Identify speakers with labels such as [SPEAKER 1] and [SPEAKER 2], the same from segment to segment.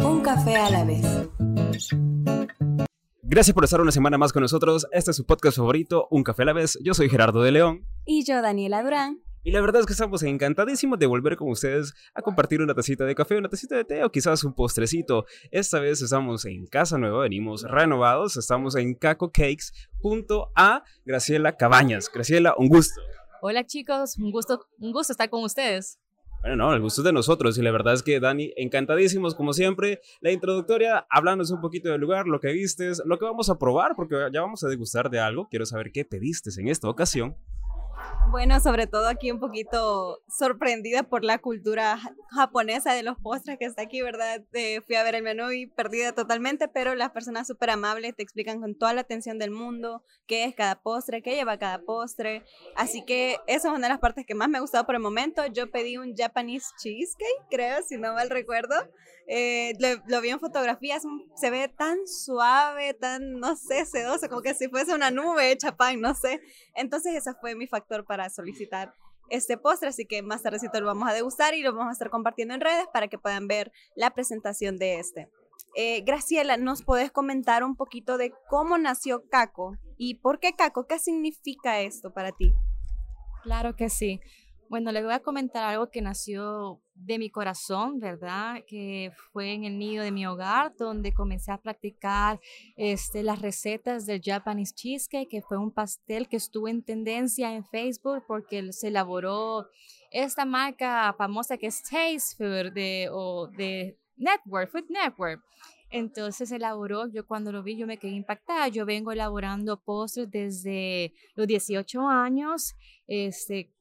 [SPEAKER 1] Un café a la vez.
[SPEAKER 2] Gracias por estar una semana más con nosotros. Este es su podcast favorito, Un Café a la vez. Yo soy Gerardo de León.
[SPEAKER 1] Y yo, Daniela Durán.
[SPEAKER 2] Y la verdad es que estamos encantadísimos de volver con ustedes a compartir una tacita de café, una tacita de té o quizás un postrecito. Esta vez estamos en Casa Nueva, venimos renovados, estamos en Caco Cakes junto a Graciela Cabañas. Graciela, un gusto.
[SPEAKER 3] Hola chicos, un gusto, un gusto estar con ustedes.
[SPEAKER 2] Bueno, no, el gusto es de nosotros y la verdad es que Dani, encantadísimos como siempre. La introductoria, hablándonos un poquito del lugar, lo que vistes, lo que vamos a probar, porque ya vamos a degustar de algo. Quiero saber qué pediste en esta ocasión.
[SPEAKER 1] Bueno, sobre todo aquí un poquito sorprendida por la cultura japonesa de los postres que está aquí, ¿verdad? Eh, fui a ver el menú y perdida totalmente, pero las personas súper amables te explican con toda la atención del mundo qué es cada postre, qué lleva cada postre. Así que esa es una de las partes que más me ha gustado por el momento. Yo pedí un Japanese cheesecake, creo, si no mal recuerdo. Eh, lo, vi en fotografías, se ve tan suave, tan, no sé, sedoso, como que si fuese una nube hecha pan, no sé. Entonces ese fue mi factor para solicitar este postre, así que más tardecito lo vamos a degustar y lo vamos a estar compartiendo en redes para que puedan ver la presentación de este. Eh, Graciela, ¿nos puedes comentar un poquito de cómo nació Caco y por qué Caco? ¿Qué significa esto para ti?
[SPEAKER 3] Claro que sí. Bueno, les voy a comentar algo que nació de mi corazón, ¿verdad? Que fue en el nido de mi hogar, donde comencé a practicar este, las recetas del Japanese Cheesecake, que fue un pastel que estuvo en tendencia en Facebook porque se elaboró esta marca famosa que es Taste Food de, o de Network, Food Network. Entonces elaboró, yo cuando lo vi yo me quedé impactada, yo vengo elaborando postres desde los 18 años, este,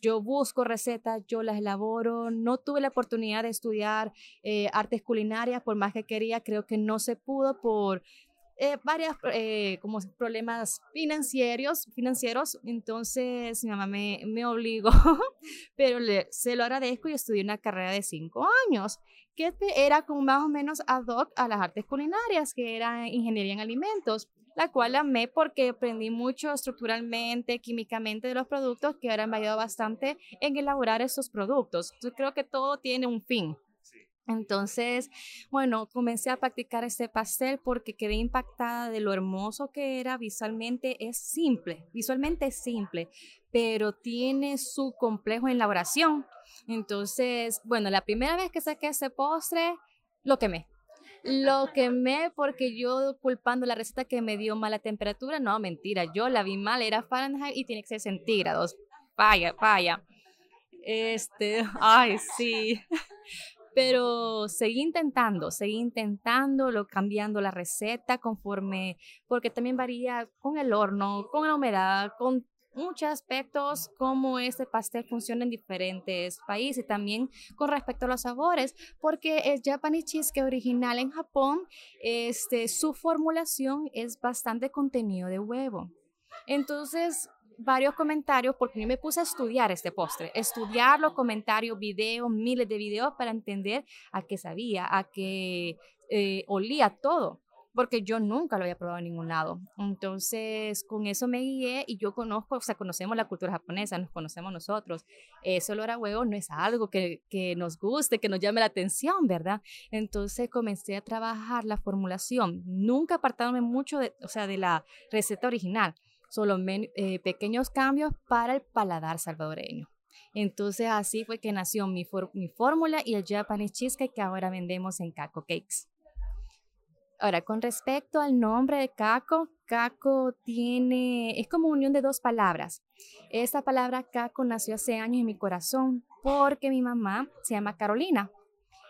[SPEAKER 3] yo busco recetas, yo las elaboro. No tuve la oportunidad de estudiar eh, artes culinarias, por más que quería, creo que no se pudo por eh, varios eh, problemas financieros, financieros. Entonces mi mamá me, me obligó, pero se lo agradezco y estudié una carrera de cinco años que era como más o menos ad hoc a las artes culinarias, que era ingeniería en alimentos la cual amé porque aprendí mucho estructuralmente, químicamente de los productos que ahora me ha ayudado bastante en elaborar esos productos. Yo creo que todo tiene un fin. Entonces, bueno, comencé a practicar este pastel porque quedé impactada de lo hermoso que era visualmente. Es simple, visualmente es simple, pero tiene su complejo en elaboración. Entonces, bueno, la primera vez que saqué ese postre, lo quemé lo quemé porque yo culpando la receta que me dio mala temperatura, no, mentira, yo la vi mal, era Fahrenheit y tiene que ser centígrados. Vaya, vaya. Este, ay, sí. Pero seguí intentando, seguí intentando, lo, cambiando la receta conforme, porque también varía con el horno, con la humedad, con muchos aspectos cómo este pastel funciona en diferentes países, también con respecto a los sabores, porque el Japanese cheesecake original en Japón, este, su formulación es bastante contenido de huevo. Entonces, varios comentarios porque yo me puse a estudiar este postre, estudiar los comentarios, videos, miles de videos para entender a qué sabía, a qué eh, olía todo porque yo nunca lo había probado en ningún lado. Entonces, con eso me guié y yo conozco, o sea, conocemos la cultura japonesa, nos conocemos nosotros. Eso, olor a huevo no es algo que, que nos guste, que nos llame la atención, ¿verdad? Entonces, comencé a trabajar la formulación, nunca apartándome mucho, de, o sea, de la receta original, solo eh, pequeños cambios para el paladar salvadoreño. Entonces así fue que nació mi, mi fórmula y el Japanese Cheesecake que ahora vendemos en Caco Cakes. Ahora, con respecto al nombre de Caco, Caco tiene, es como unión de dos palabras. Esta palabra Caco nació hace años en mi corazón porque mi mamá se llama Carolina.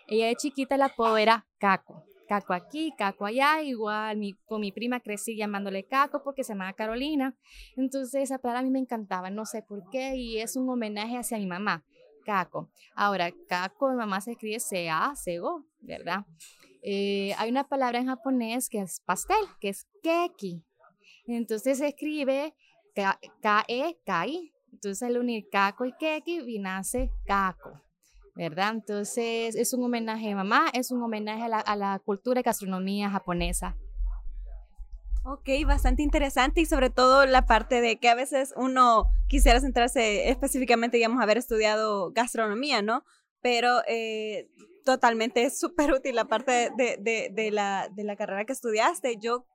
[SPEAKER 3] Ella de chiquita la apodo era Caco. Caco aquí, Caco allá, igual mi, con mi prima crecí llamándole Caco porque se llamaba Carolina. Entonces esa palabra a mí me encantaba, no sé por qué, y es un homenaje hacia mi mamá, Caco. Ahora, Caco mamá se escribe C-A-C-O, ¿verdad? Eh, hay una palabra en japonés que es pastel, que es keki. Entonces se escribe K-E-K-I. Entonces al unir kako y keki nace kako. ¿Verdad? Entonces es un homenaje a mamá, es un homenaje a la, a la cultura y gastronomía japonesa.
[SPEAKER 1] Ok, bastante interesante y sobre todo la parte de que a veces uno quisiera centrarse específicamente, digamos, haber estudiado gastronomía, ¿no? Pero eh, totalmente súper útil la parte de, de, de, la, de la carrera que estudiaste. Yo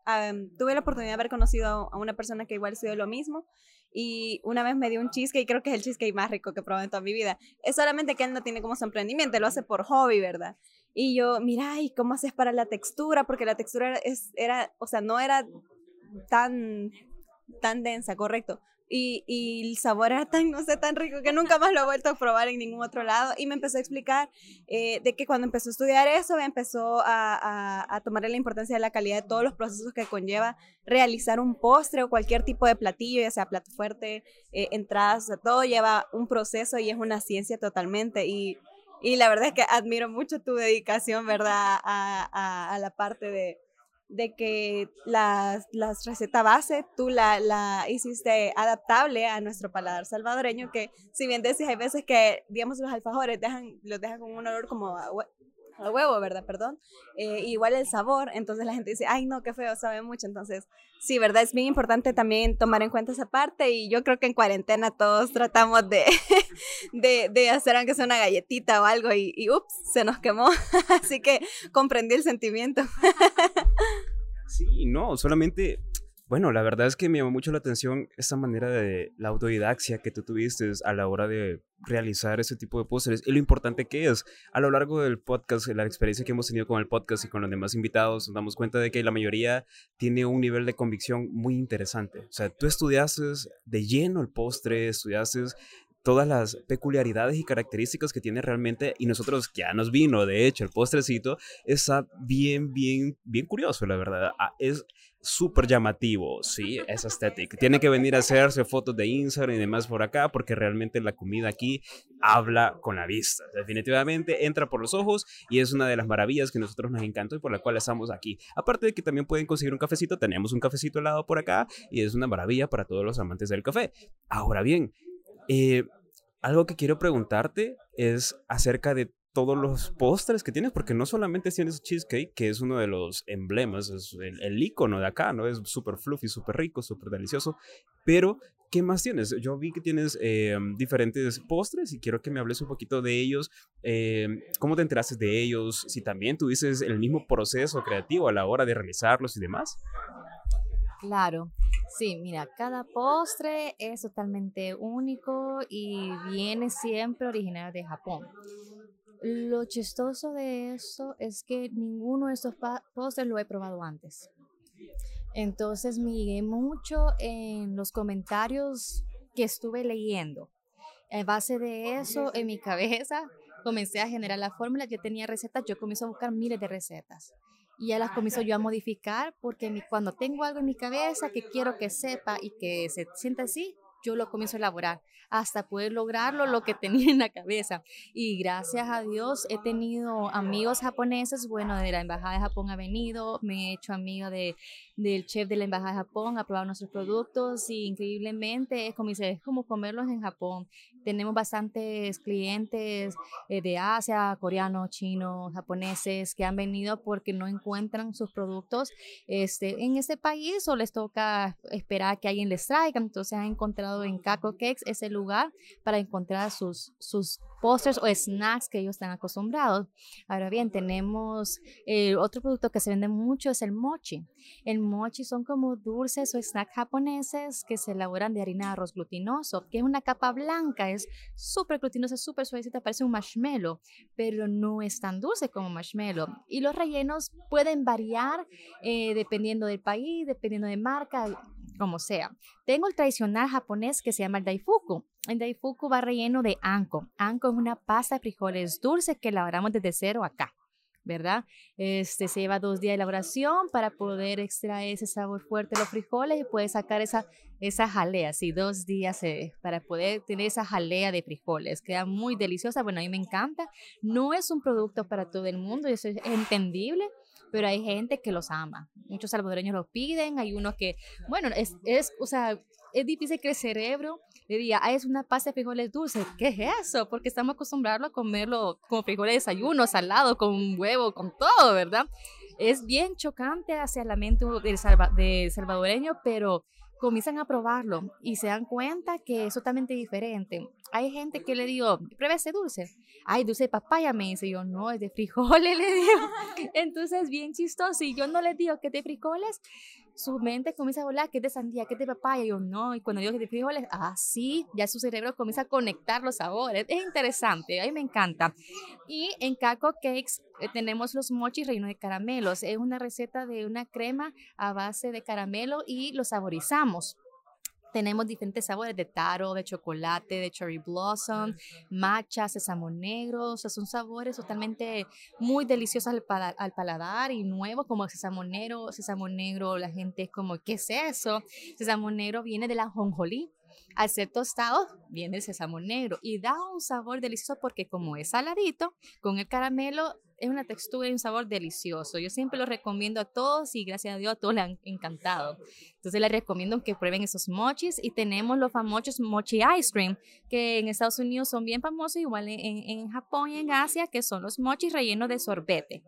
[SPEAKER 1] tuve la oportunidad de haber conocido a una persona que igual estudió lo mismo y una vez me dio un cheesecake, creo que es el cheesecake más rico que probado en toda mi vida. Es solamente que él no tiene como su emprendimiento, lo hace por hobby, ¿verdad? Y yo, mira, ¿y cómo haces para la textura? Porque la textura es, era o sea, no era tan, tan densa, correcto y, y, el sabor era tan, no sé, tan rico que nunca más lo he vuelto a probar en ningún otro lado. Y me empezó a explicar eh, de que cuando empezó a estudiar eso, empezó a, a, a tomar la importancia de la calidad de todos los procesos que conlleva realizar un postre o cualquier tipo de platillo, ya sea plato fuerte, eh, entradas, o sea, todo lleva un proceso y es una ciencia totalmente. Y, y la verdad es que admiro mucho tu dedicación, ¿verdad?, a, a la parte de, de que las, las recetas base tú la, la hiciste adaptable a nuestro paladar salvadoreño, que si bien decís, hay veces que, digamos, los alfajores dejan, los dejan con un olor como al huevo, ¿verdad? Perdón. Eh, igual el sabor, entonces la gente dice, ay, no, qué feo, sabe mucho. Entonces, sí, ¿verdad? Es bien importante también tomar en cuenta esa parte y yo creo que en cuarentena todos tratamos de, de, de hacer aunque sea una galletita o algo y, y ups, se nos quemó. Así que comprendí el sentimiento.
[SPEAKER 2] sí, no, solamente bueno, la verdad es que me llamó mucho la atención esa manera de la autodidaxia que tú tuviste a la hora de realizar ese tipo de pósteres y lo importante que es. A lo largo del podcast, la experiencia que hemos tenido con el podcast y con los demás invitados, nos damos cuenta de que la mayoría tiene un nivel de convicción muy interesante. O sea, tú estudiaste de lleno el postre, estudiaste todas las peculiaridades y características que tiene realmente y nosotros ya nos vino de hecho el postrecito está bien bien bien curioso la verdad ah, es súper llamativo, sí, es estético. Tiene que venir a hacerse fotos de Instagram y demás por acá porque realmente la comida aquí habla con la vista. Definitivamente entra por los ojos y es una de las maravillas que nosotros nos encanta y por la cual estamos aquí. Aparte de que también pueden conseguir un cafecito, tenemos un cafecito helado por acá y es una maravilla para todos los amantes del café. Ahora bien, eh, algo que quiero preguntarte es acerca de todos los postres que tienes, porque no solamente tienes cheesecake, que es uno de los emblemas, es el, el icono de acá, ¿no? Es súper fluffy, súper rico, súper delicioso, pero ¿qué más tienes? Yo vi que tienes eh, diferentes postres y quiero que me hables un poquito de ellos, eh, cómo te enteraste de ellos, si también tuviste el mismo proceso creativo a la hora de realizarlos y demás.
[SPEAKER 3] Claro, sí, mira, cada postre es totalmente único y viene siempre original de Japón. Lo chistoso de eso es que ninguno de estos postres lo he probado antes. Entonces me mucho en los comentarios que estuve leyendo. En base de eso, en mi cabeza, comencé a generar la fórmula. Yo tenía recetas, yo comienzo a buscar miles de recetas. Y ya las comienzo yo a modificar porque cuando tengo algo en mi cabeza que quiero que sepa y que se sienta así, yo lo comienzo a elaborar hasta poder lograrlo lo que tenía en la cabeza. Y gracias a Dios he tenido amigos japoneses, bueno, de la Embajada de Japón ha venido, me he hecho amiga de, del chef de la Embajada de Japón, ha probado nuestros productos y increíblemente es como, es como comerlos en Japón. Tenemos bastantes clientes eh, de Asia, coreanos, chinos, japoneses que han venido porque no encuentran sus productos este, en este país o les toca esperar que alguien les traiga. Entonces han encontrado en Kako Cakes ese lugar para encontrar sus, sus postres o snacks que ellos están acostumbrados. Ahora bien, tenemos eh, otro producto que se vende mucho, es el mochi. El mochi son como dulces o snacks japoneses que se elaboran de harina de arroz glutinoso, que es una capa blanca, es súper glutinosa, súper suavecita, parece un marshmallow, pero no es tan dulce como marshmallow. Y los rellenos pueden variar eh, dependiendo del país, dependiendo de marca como sea. Tengo el tradicional japonés que se llama el daifuku. El daifuku va relleno de anko. Anko es una pasta de frijoles dulce que elaboramos desde cero acá. ¿verdad? Este se lleva dos días de elaboración para poder extraer ese sabor fuerte de los frijoles y puedes sacar esa, esa jalea, sí, dos días eh, para poder tener esa jalea de frijoles. Queda muy deliciosa, bueno, a mí me encanta. No es un producto para todo el mundo, eso es entendible, pero hay gente que los ama. Muchos salvadoreños los piden, hay unos que, bueno, es, es o sea, es difícil que el cerebro le diga, ah, es una pasta de frijoles dulces. ¿Qué es eso? Porque estamos acostumbrados a comerlo con frijoles de desayuno, salado, con huevo, con todo, ¿verdad? Es bien chocante hacia la mente del, salvadoreño, pero comienzan a probarlo y se dan cuenta que es totalmente diferente. Hay gente que le digo, pruebe ese dulce. Ay, dulce de papaya, me dice yo, no, es de frijoles, le digo. Entonces, bien chistoso. Y yo no les digo que es de frijoles, su mente comienza a volar, que es de sandía, que es de papaya. Y yo, no. Y cuando digo que es de frijoles, ah, sí, ya su cerebro comienza a conectar los sabores. Es interesante, a mí me encanta. Y en Caco Cakes eh, tenemos los mochis reino de caramelos. Es una receta de una crema a base de caramelo y lo saborizamos. Tenemos diferentes sabores de taro, de chocolate, de cherry blossom, matcha, sésamo negro. O sea, son sabores totalmente muy deliciosos al, al paladar y nuevos, como el sésamo negro. Sésamo negro, la gente es como, ¿qué es eso? Sésamo negro viene de la jonjolí. Al ser tostado, viene el sésamo negro y da un sabor delicioso porque como es saladito, con el caramelo es una textura y un sabor delicioso. Yo siempre lo recomiendo a todos y gracias a Dios a todos le han encantado. Entonces les recomiendo que prueben esos mochis y tenemos los famosos mochi ice cream que en Estados Unidos son bien famosos, igual en, en Japón y en Asia, que son los mochis rellenos de sorbete.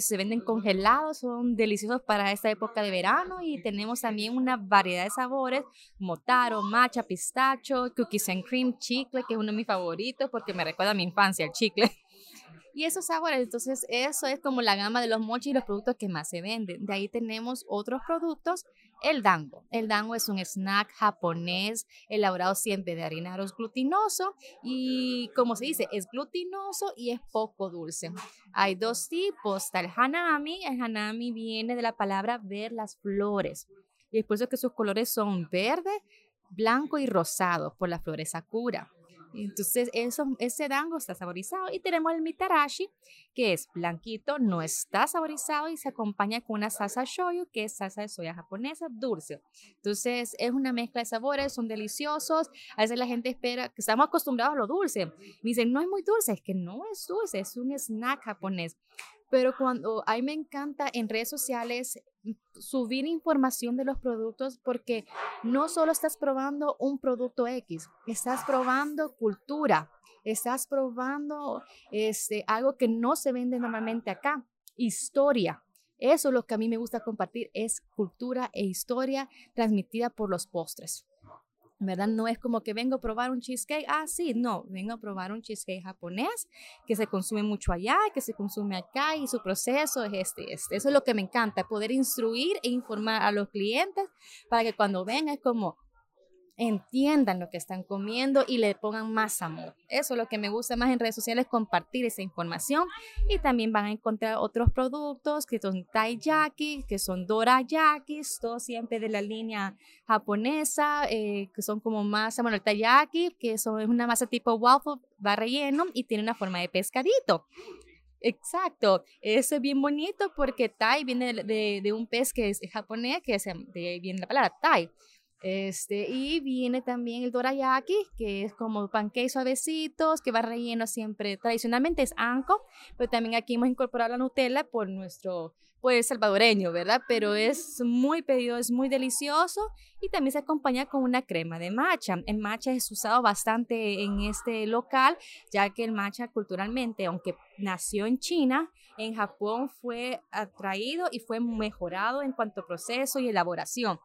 [SPEAKER 3] Se venden congelados, son deliciosos para esta época de verano y tenemos también una variedad de sabores como taro, matcha, pistacho, cookies and cream, chicle, que es uno de mis favoritos porque me recuerda a mi infancia, el chicle. Y esos sabores, entonces eso es como la gama de los mochis y los productos que más se venden. De ahí tenemos otros productos, el dango. El dango es un snack japonés elaborado siempre de harina arroz glutinoso y como se dice, es glutinoso y es poco dulce. Hay dos tipos, está el hanami, el hanami viene de la palabra ver las flores y es por eso que sus colores son verde, blanco y rosado por las flores sakura. Entonces, eso, ese dango está saborizado. Y tenemos el mitarashi, que es blanquito, no está saborizado y se acompaña con una salsa shoyu, que es salsa de soya japonesa dulce. Entonces, es una mezcla de sabores, son deliciosos. A veces la gente espera, que estamos acostumbrados a lo dulce. Me dicen, no es muy dulce, es que no es dulce, es un snack japonés. Pero cuando a mí me encanta en redes sociales subir información de los productos porque no solo estás probando un producto X, estás probando cultura, estás probando este, algo que no se vende normalmente acá, historia. Eso es lo que a mí me gusta compartir, es cultura e historia transmitida por los postres. ¿Verdad? No es como que vengo a probar un cheesecake, ah, sí, no, vengo a probar un cheesecake japonés que se consume mucho allá, que se consume acá y su proceso es este, este. Eso es lo que me encanta, poder instruir e informar a los clientes para que cuando vengan es como, entiendan lo que están comiendo y le pongan más amor. Eso es lo que me gusta más en redes sociales, compartir esa información. Y también van a encontrar otros productos que son taiyaki, que son dorayakis, todo siempre de la línea japonesa, eh, que son como más, bueno, el taiyaki, que son, es una masa tipo waffle, va relleno y tiene una forma de pescadito. Exacto, eso es bien bonito porque tai viene de, de, un pez que es japonés, que es, de ahí viene la palabra tai. Este, y viene también el dorayaki, que es como pancakes suavecitos, que va relleno siempre, tradicionalmente es anco, pero también aquí hemos incorporado la Nutella por nuestro, pues salvadoreño, ¿verdad? Pero es muy pedido, es muy delicioso y también se acompaña con una crema de matcha. El matcha es usado bastante en este local, ya que el matcha culturalmente, aunque nació en China, en Japón fue atraído y fue mejorado en cuanto a proceso y elaboración.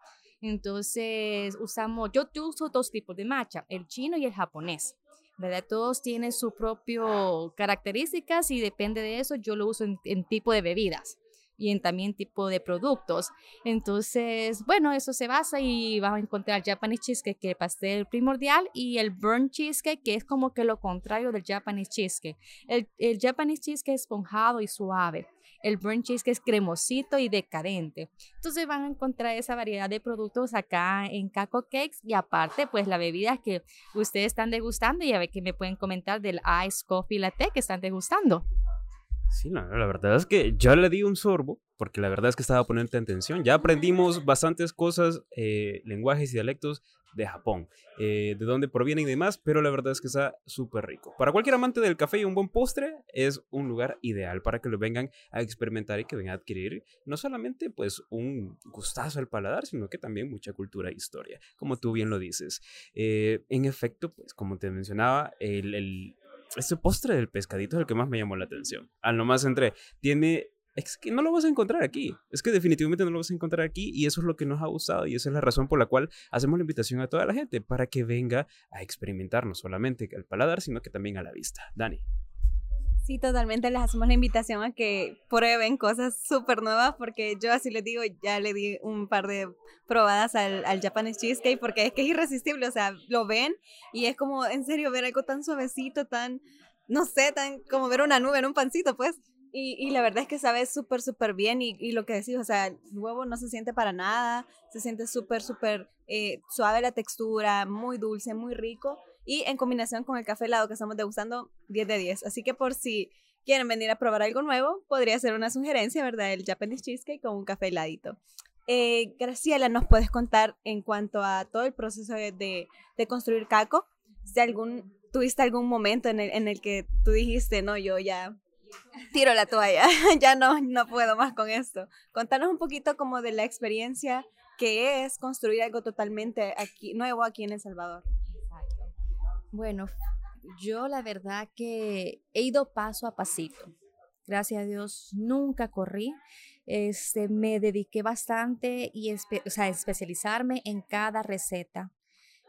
[SPEAKER 3] Entonces, usamos, yo uso dos tipos de matcha, el chino y el japonés. ¿verdad? Todos tienen sus propias características y depende de eso, yo lo uso en, tipo de bebidas y en también tipo de productos. Entonces, bueno, eso se basa y vamos a encontrar Japanese cheesecake, que es el pastel primordial, y el burnt cheesecake, que es como que lo contrario del Japanese cheesecake. El, el Japanese cheesecake es esponjado y suave el burnt cheese que es cremosito y decadente. Entonces van a encontrar esa variedad de productos acá en Caco Cakes y aparte pues la bebida que ustedes están degustando y a ver qué me pueden comentar del Ice Coffee Latte que están degustando.
[SPEAKER 2] Sí, la, la verdad es que ya le di un sorbo, porque la verdad es que estaba poniendo atención. Ya aprendimos bastantes cosas, eh, lenguajes y dialectos de Japón, eh, de dónde provienen y demás, pero la verdad es que está súper rico. Para cualquier amante del café y un buen postre, es un lugar ideal para que lo vengan a experimentar y que vengan a adquirir no solamente pues un gustazo al paladar, sino que también mucha cultura e historia, como tú bien lo dices. Eh, en efecto, pues como te mencionaba, el, el este postre del pescadito es el que más me llamó la atención. Al nomás entre, tiene es que no lo vas a encontrar aquí. Es que definitivamente no lo vas a encontrar aquí y eso es lo que nos ha gustado y esa es la razón por la cual hacemos la invitación a toda la gente para que venga a experimentar no solamente al paladar, sino que también a la vista. Dani.
[SPEAKER 1] Sí, totalmente les hacemos la invitación a que prueben cosas súper nuevas porque yo así les digo, ya le di un par de probadas al, al Japanese Cheesecake porque es que es irresistible, o sea, lo ven y es como, en serio, ver algo tan suavecito, tan, no sé, tan como ver una nube en un pancito, pues. Y, y la verdad es que sabe súper, súper bien y, y, lo que decís, o sea, el huevo no se siente para nada, se siente súper, súper eh, suave la textura, muy dulce, muy rico y en combinación con el café helado que estamos degustando, 10 de 10. Así que por si quieren venir a probar algo nuevo, podría ser una sugerencia, ¿verdad? El Japanese Cheesecake con un café heladito. Eh, Graciela, ¿nos puedes contar en cuanto a todo el proceso de, de, construir Caco? Si algún, tuviste algún momento en el, en el que tú dijiste, no, yo ya tiro la toalla, ya no, no puedo más con esto. Contanos un poquito como de la experiencia que es construir algo totalmente aquí, nuevo aquí en El Salvador.
[SPEAKER 3] Bueno, yo la verdad que he ido paso a pasito. Gracias a Dios nunca corrí. Este, me dediqué bastante y especializarme en cada receta.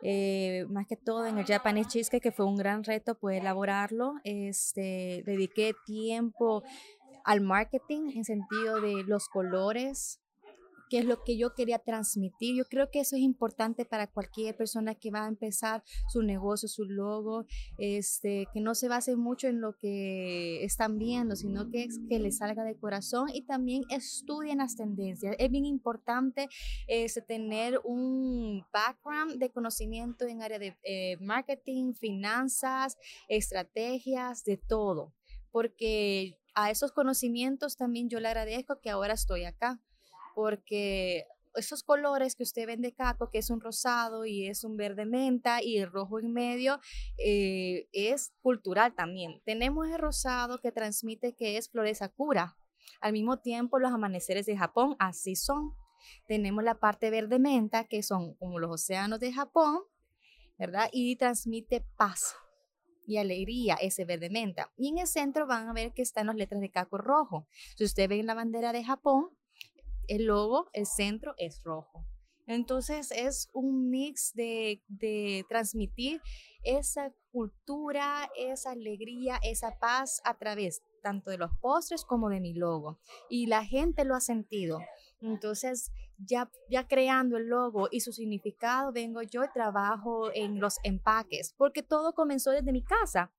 [SPEAKER 3] Eh, más que todo en el Japanese cheesecake, que fue un gran reto poder elaborarlo. Este, dediqué tiempo al marketing en sentido de los colores, qué es lo que yo quería transmitir. Yo creo que eso es importante para cualquier persona que va a empezar su negocio, su logo, este, que no se base mucho en lo que están viendo, sino que, que les salga de corazón y también estudien las tendencias. Es bien importante este, tener un background de conocimiento en área de eh, marketing, finanzas, estrategias, de todo, porque a esos conocimientos también yo le agradezco que ahora estoy acá porque esos colores que usted ven de caco, que es un rosado y es un verde menta y el rojo en medio, eh, es cultural también. Tenemos el rosado que transmite que es flores sakura. Al mismo tiempo, los amaneceres de Japón así son. Tenemos la parte verde menta, que son como los océanos de Japón, ¿verdad? Y transmite paz y alegría ese verde menta. Y en el centro van a ver que están las letras de caco rojo. Si usted ve en la bandera de Japón, el logo, el centro es rojo. Entonces es un mix de, de, transmitir esa cultura, esa alegría, esa paz a través tanto de los postres como de mi logo. Y la gente lo ha sentido. Entonces, ya, ya creando el logo y su significado, vengo yo y trabajo en los empaques, porque todo comenzó desde mi casa.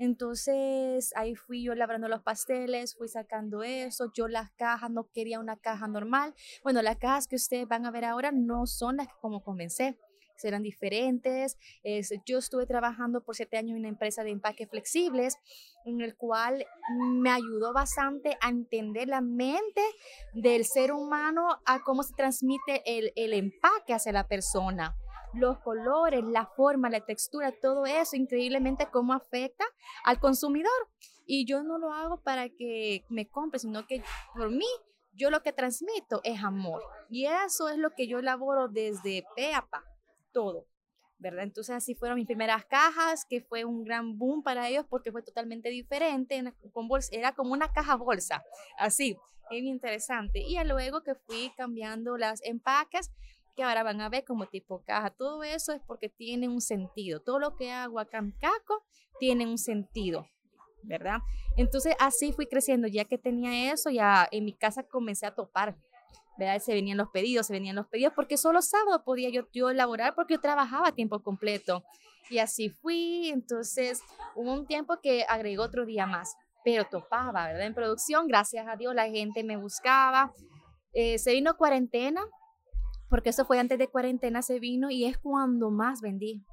[SPEAKER 3] Entonces ahí fui yo labrando los pasteles, fui sacando eso, yo las cajas, no quería una caja normal. Bueno, las cajas que ustedes van a ver ahora no son las que como comencé, serán diferentes. Es, yo estuve trabajando por siete años en una empresa de empaques flexibles, en el cual me ayudó bastante a entender la mente del ser humano, a cómo se transmite el, el empaque hacia la persona los colores, la forma, la textura, todo eso, increíblemente cómo afecta al consumidor. Y yo no lo hago para que me compre, sino que por mí, yo lo que transmito es amor. Y eso es lo que yo elaboro desde pe a pa, todo. ¿verdad? Entonces así fueron mis primeras cajas, que fue un gran boom para ellos porque fue totalmente diferente, con bolsa, era como una caja bolsa, así, bien interesante. Y luego que fui cambiando las empaques, que ahora van a ver como tipo caja. Todo eso es porque tiene un sentido. Todo lo que hago acá en Caco tiene un sentido, ¿verdad? Entonces así fui creciendo. Ya que tenía eso, ya en mi casa comencé a topar. ¿verdad? Se venían los pedidos, se venían los pedidos, porque solo sábado podía yo, yo elaborar porque yo trabajaba a tiempo completo. Y así fui, entonces hubo un tiempo que agregó otro día más, pero topaba, ¿verdad? En producción, gracias a Dios, la gente me buscaba. Eh, se vino cuarentena, porque eso fue antes de cuarentena, se vino y es cuando más vendí.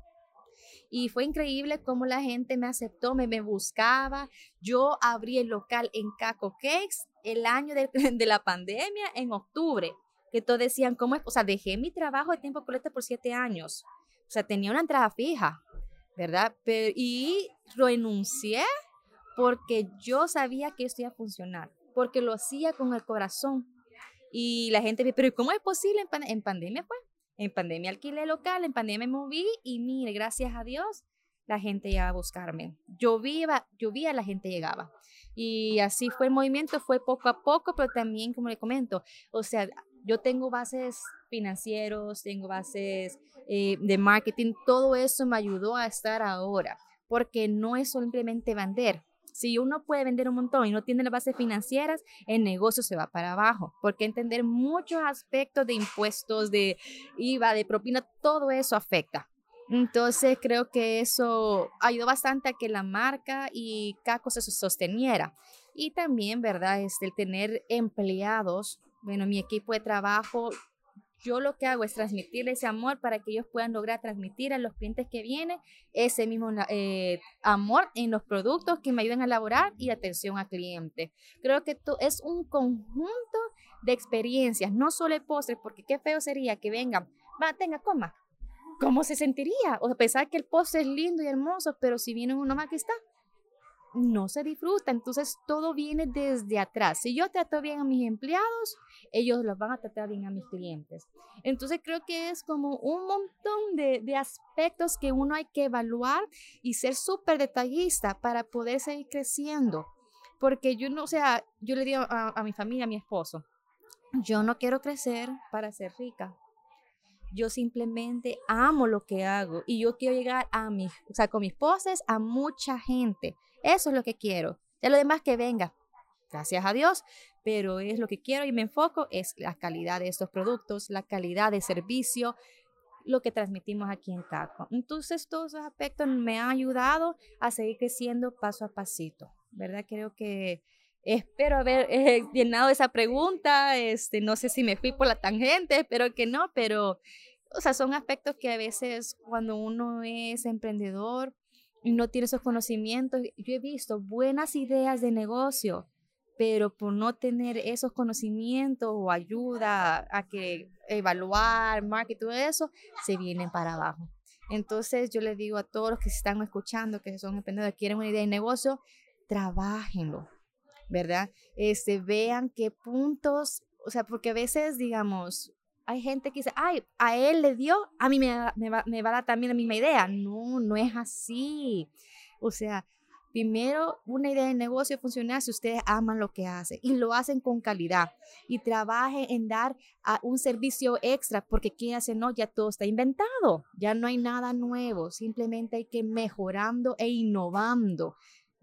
[SPEAKER 3] Y fue increíble cómo la gente me aceptó, me, me buscaba. Yo abrí el local en Caco Cakes el año de, la pandemia, en octubre, que todos decían, ¿cómo es? O sea, dejé mi trabajo de tiempo completo por siete años. O sea, tenía una entrada fija, ¿verdad? Pero, y renuncié porque yo sabía que esto iba a funcionar, porque lo hacía con el corazón y la gente, pero ¿cómo es posible en, pandemia? Pues en pandemia alquilé local, en pandemia me moví y mire, gracias a Dios, la gente llegaba a buscarme. Llovía, llovía, la gente llegaba. Y así fue el movimiento, fue poco a poco, pero también, como le comento, o sea, yo tengo bases financieros, tengo bases eh, de marketing, todo eso me ayudó a estar ahora, porque no es simplemente vender. Si uno puede vender un montón y no tiene las bases financieras, el negocio se va para abajo, porque entender muchos aspectos de impuestos, de IVA, de propina, todo eso afecta. Entonces creo que eso ayudó bastante a que la marca y Caco se sosteniera. Y también, ¿verdad? Es el tener empleados bueno, mi equipo de trabajo, yo lo que hago es transmitirle ese amor para que ellos puedan lograr transmitir a los clientes que vienen ese mismo eh, amor en los productos que me ayudan a elaborar y atención al cliente. Creo que es un conjunto de experiencias, no solo el postre, porque qué feo sería que vengan, va, tenga, coma. ¿Cómo se sentiría? O pensar que el postre es lindo y hermoso, pero si viene uno más que está, no se disfruta. Entonces todo viene desde atrás. Si yo trato bien a mis empleados, ellos los van a tratar bien a mis clientes. Entonces creo que es como un montón de, aspectos que uno hay que evaluar y ser súper detallista para poder seguir creciendo. Porque yo no, o sea, yo le digo a, a mi familia, a mi esposo, yo no quiero crecer para ser rica. Yo simplemente amo lo que hago y yo quiero llegar a mis, o sea, con mis poses a mucha gente. Eso es lo que quiero. Ya lo demás que venga, gracias a Dios, pero es lo que quiero y me enfoco es la calidad de estos productos, la calidad de servicio, lo que transmitimos aquí en CACO. Entonces, todos esos aspectos me han ayudado a seguir creciendo paso a pasito, ¿verdad? Creo que espero haber eh, llenado esa pregunta, este, no sé si me fui por la tangente, espero que no, pero, o sea, son aspectos que a veces cuando uno es emprendedor, no tiene esos conocimientos. Yo he visto buenas ideas de negocio, pero por no tener esos conocimientos o ayuda a que evaluar, marketing, todo eso, se vienen para abajo. Entonces yo les digo a todos los que están escuchando, que son emprendedores, quieren una idea de negocio, trabajenlo, ¿verdad? Este, vean qué puntos, o sea, porque a veces, digamos, hay gente que dice, ay, a él le dio, a mí me, me, va, me va a dar también la misma idea. No, no es así. O sea, primero una idea de negocio funciona si ustedes aman lo que hacen y lo hacen con calidad y trabajen en dar a un servicio extra porque hace no, ya todo está inventado, ya no hay nada nuevo, simplemente hay que mejorando e innovando.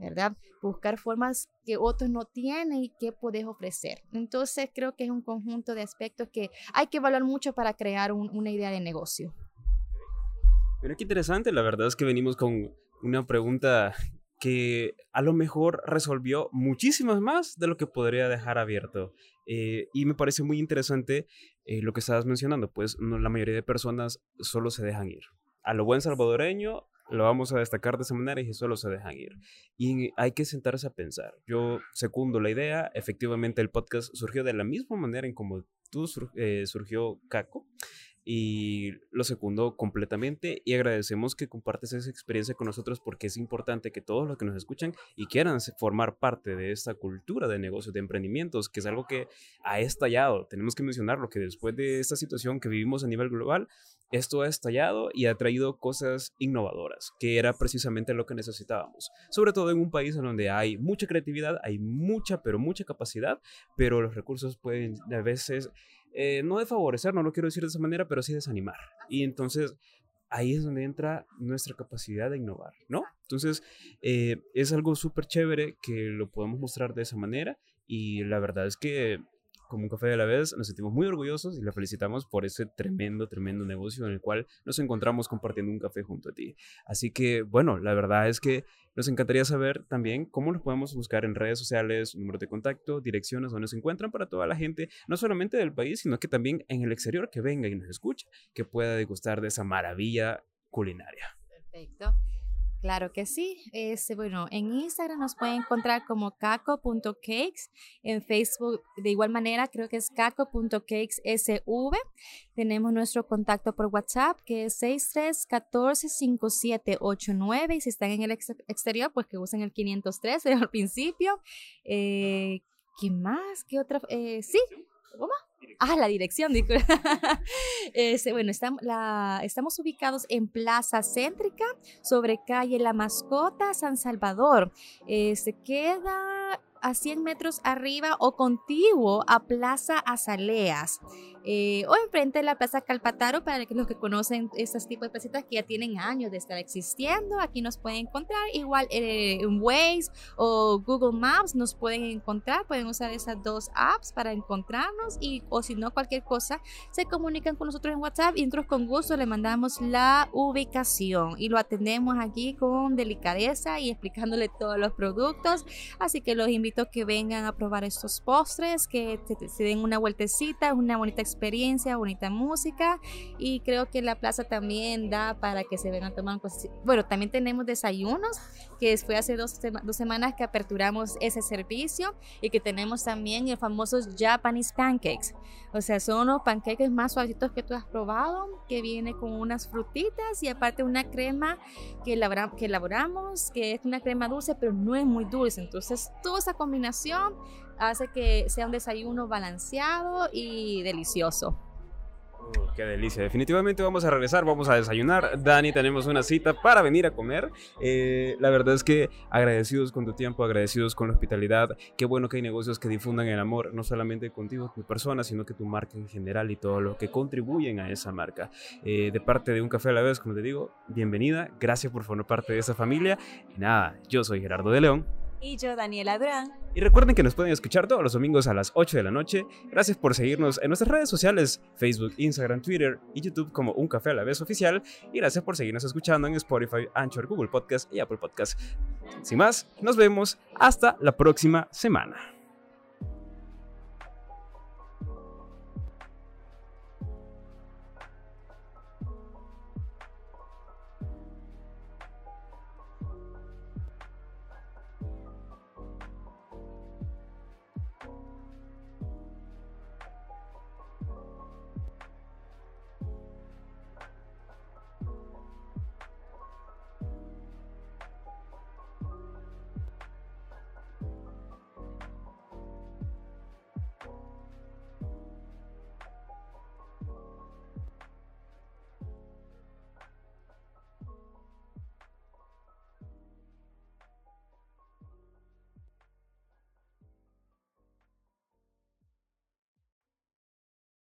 [SPEAKER 3] ¿Verdad? Buscar formas que otros no tienen y que puedes ofrecer. Entonces, creo que es un conjunto de aspectos que hay que evaluar mucho para crear una idea de negocio.
[SPEAKER 2] Mira qué interesante, la verdad es que venimos con una pregunta que a lo mejor resolvió muchísimas más de lo que podría dejar abierto. Eh, y me parece muy interesante eh, lo que estabas mencionando, pues no, la mayoría de personas solo se dejan ir. A lo buen salvadoreño, lo vamos a destacar de esa manera y solo se dejan ir. Y hay que sentarse a pensar. Yo secundo la idea, efectivamente el podcast surgió de la misma manera en como tú eh, surgió Caco y lo segundo completamente y agradecemos que compartes esa experiencia con nosotros porque es importante que todos los que nos escuchan y quieran formar parte de esta cultura de negocios, de emprendimientos, que es algo que ha estallado. Tenemos que mencionarlo, que después de esta situación que vivimos a nivel global, esto ha estallado y ha traído cosas innovadoras, que era precisamente lo que necesitábamos. Sobre todo en un país en donde hay mucha creatividad, hay mucha, pero mucha capacidad, pero los recursos pueden a veces eh, no de favorecer, no lo quiero decir de esa manera, pero sí desanimar. Y entonces ahí es donde entra nuestra capacidad de innovar, ¿no? Entonces eh, es algo súper chévere que lo podemos mostrar de esa manera y la verdad es que como un café de la vez, nos sentimos muy orgullosos y la felicitamos por ese tremendo, tremendo negocio en el cual nos encontramos compartiendo un café junto a ti. Así que, bueno, la verdad es que nos encantaría saber también cómo los podemos buscar en redes sociales, número de contacto, direcciones donde se encuentran para toda la gente, no solamente del país, sino que también en el exterior que venga y nos escuche, que pueda degustar de esa maravilla culinaria.
[SPEAKER 3] Perfecto. Claro que sí. Este, bueno, en Instagram nos pueden encontrar como caco.cakes. En Facebook, de igual manera, creo que es caco.cakesSV. Tenemos nuestro contacto por WhatsApp, que es 63145789. Y si están en el exterior, pues que usen el 503 al principio. Eh, ¿Qué más? ¿Qué otra? Eh, sí, ¿cómo? Ah, la dirección, este, bueno, estamos, la, estamos ubicados en Plaza Céntrica, sobre calle La Mascota, San Salvador. Se queda a 100 metros arriba o contiguo a Plaza Azaleas. Eh, o enfrente de la Plaza Calpataro para los que conocen estos tipos de placitas que ya tienen años de estar existiendo. Aquí nos pueden encontrar, igual eh, en Waze o Google Maps nos pueden encontrar, pueden usar esas dos apps para encontrarnos y o si no cualquier cosa, se comunican con nosotros en WhatsApp y nosotros con gusto le mandamos la ubicación y lo atendemos aquí con delicadeza y explicándole todos los productos. Así que los invito a que vengan a probar estos postres, que se, den una vueltecita, una bonita experiencia experiencia, bonita música y creo que la plaza también da para que se vengan a tomar cosas. Bueno, también tenemos desayunos, que fue hace dos, dos semanas que aperturamos ese servicio y que tenemos también el famosos Japanese pancakes. O sea, son los pancakes más suavitos que tú has probado, que viene con unas frutitas y aparte una crema que, elaboramos, que elaboramos, que es una crema dulce, pero no es muy dulce. Entonces, toda esa combinación hace que sea un desayuno balanceado y delicioso.
[SPEAKER 2] qué delicia. Definitivamente vamos a regresar, vamos a desayunar. Dani, tenemos una cita para venir a comer. Eh, la verdad es que agradecidos con tu tiempo, agradecidos con la hospitalidad. Qué bueno que hay negocios que difundan el amor, no solamente contigo, tu persona, sino que tu marca en general y todo lo que contribuyen a esa marca. Eh, de parte de Un Café a la vez, como te digo, bienvenida. Gracias por formar parte de esa familia. Nada, yo soy Gerardo de León.
[SPEAKER 1] Y yo, Daniela Durán.
[SPEAKER 2] Y recuerden que nos pueden escuchar todos los domingos a las 8 de la noche. Gracias por seguirnos en nuestras redes sociales, Facebook, Instagram, Twitter y YouTube como Un Café a la Vez Oficial. Y gracias por seguirnos escuchando en Spotify, Anchor, Google Podcast y Apple Podcast. Sin más, nos vemos hasta la próxima semana.